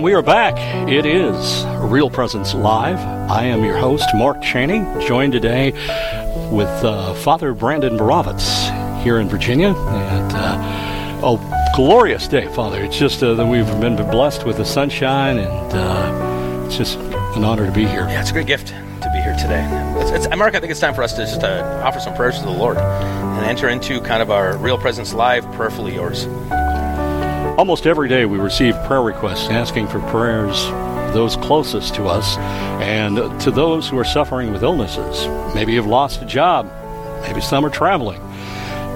And we are back. It is Real Presence Live. I am your host, Mark Cheney, joined today with uh, Father Brandon Borovitz here in Virginia. And uh, oh, glorious day, Father. It's just uh, that we've been blessed with the sunshine, and uh, it's just an honor to be here. Yeah, it's a great gift to be here today. It's, it's, Mark, I think it's time for us to just uh, offer some prayers to the Lord and enter into kind of our Real Presence Live, prayerfully yours. Almost every day we receive prayer requests asking for prayers those closest to us and to those who are suffering with illnesses. Maybe you've lost a job. Maybe some are traveling.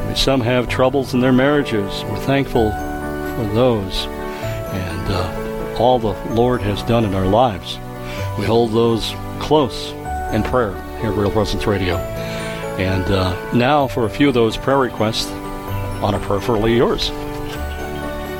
Maybe some have troubles in their marriages. We're thankful for those and uh, all the Lord has done in our lives. We hold those close in prayer here at Real Presence Radio. And uh, now for a few of those prayer requests on a prayerfully yours.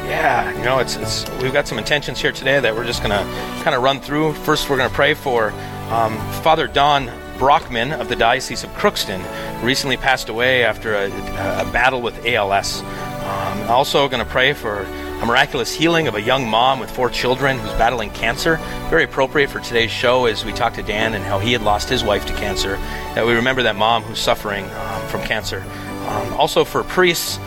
Yeah, you know, it's, it's we've got some intentions here today that we're just going to kind of run through. First, we're going to pray for um, Father Don Brockman of the Diocese of Crookston, recently passed away after a, a battle with ALS. Um, also, going to pray for a miraculous healing of a young mom with four children who's battling cancer. Very appropriate for today's show as we talk to Dan and how he had lost his wife to cancer. That we remember that mom who's suffering um, from cancer. Um, also for priests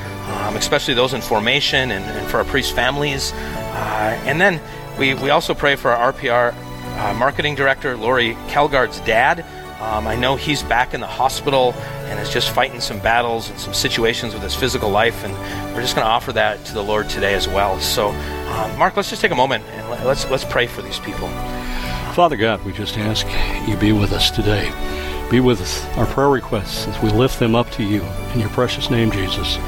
um, especially those in formation and, and for our priest families. Uh, and then we, we also pray for our RPR uh, marketing director, Lori Kelgard's dad. Um, I know he's back in the hospital and is just fighting some battles and some situations with his physical life, and we're just going to offer that to the Lord today as well. So, um, Mark, let's just take a moment and let's let's pray for these people. Father God, we just ask you be with us today. Be with us, our prayer requests as we lift them up to you in your precious name, Jesus.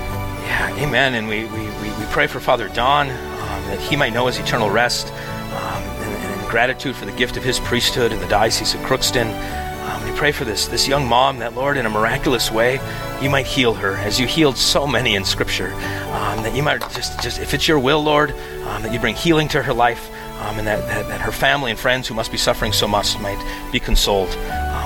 Yeah, amen. And we, we, we, pray for Father Don um, that he might know his eternal rest um, and, and, gratitude for the gift of his priesthood in the Diocese of Crookston. Um, we pray for this, this young mom that, Lord, in a miraculous way, you might heal her as you healed so many in Scripture. Um, that you might just, just, if it's your will, Lord, um, that you bring healing to her life um, and that, that, that, her family and friends who must be suffering so much might be consoled.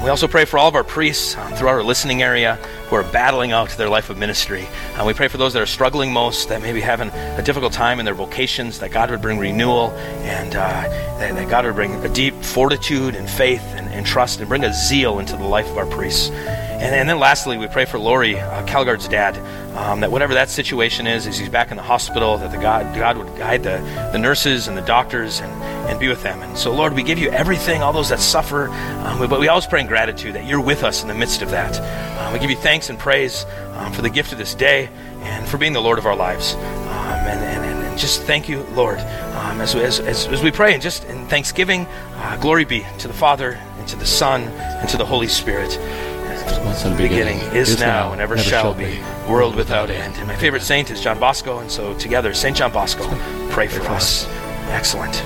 We also pray for all of our priests um, throughout our listening area who are battling out their life of ministry. Uh, we pray for those that are struggling most, that may be having a difficult time in their vocations, that God would bring renewal and uh, that, that, God would bring a deep fortitude and faith and, and, trust and bring a zeal into the life of our priests. And, and then lastly, we pray for Lori, uh, Calgard's dad, um, that whatever that situation is, as he's back in the hospital, that the God, God would guide the, the nurses and the doctors and, and be with them. And so, Lord, we give you everything, all those that suffer, um, but we always pray in gratitude that you're with us in the midst of that. Um, we give you thanks and praise um, for the gift of this day and for being the Lord of our lives. Um, and, and, and, just thank you, Lord, um, as, as, as, as, we pray and just in thanksgiving, uh, glory be to the Father and to the Son and to the Holy Spirit was in the beginning, beginning is, is, now, and ever, shall, shall be, world without end. And my favorite saint is John Bosco, and so together, Saint John Bosco, pray for us. Excellent.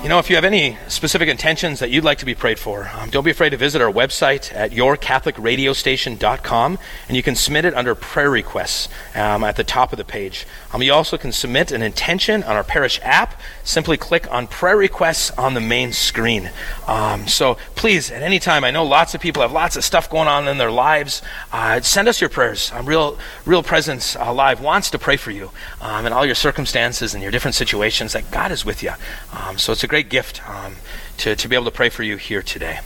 You know, if you have any specific intentions that you'd like to be prayed for, um, don't be afraid to visit our website at yourcatholicradiostation.com, and you can submit it under prayer requests um, at the top of the page. Um, you also can submit an intention on our parish app. Simply click on prayer requests on the main screen. Um, so please, at any time, I know lots of people have lots of stuff going on in their lives. Uh, send us your prayers. Um, Real, Real Presence uh, Live wants to pray for you um, in all your circumstances and your different situations that God is with you. so it's great gift um, to, to be able to pray for you here today.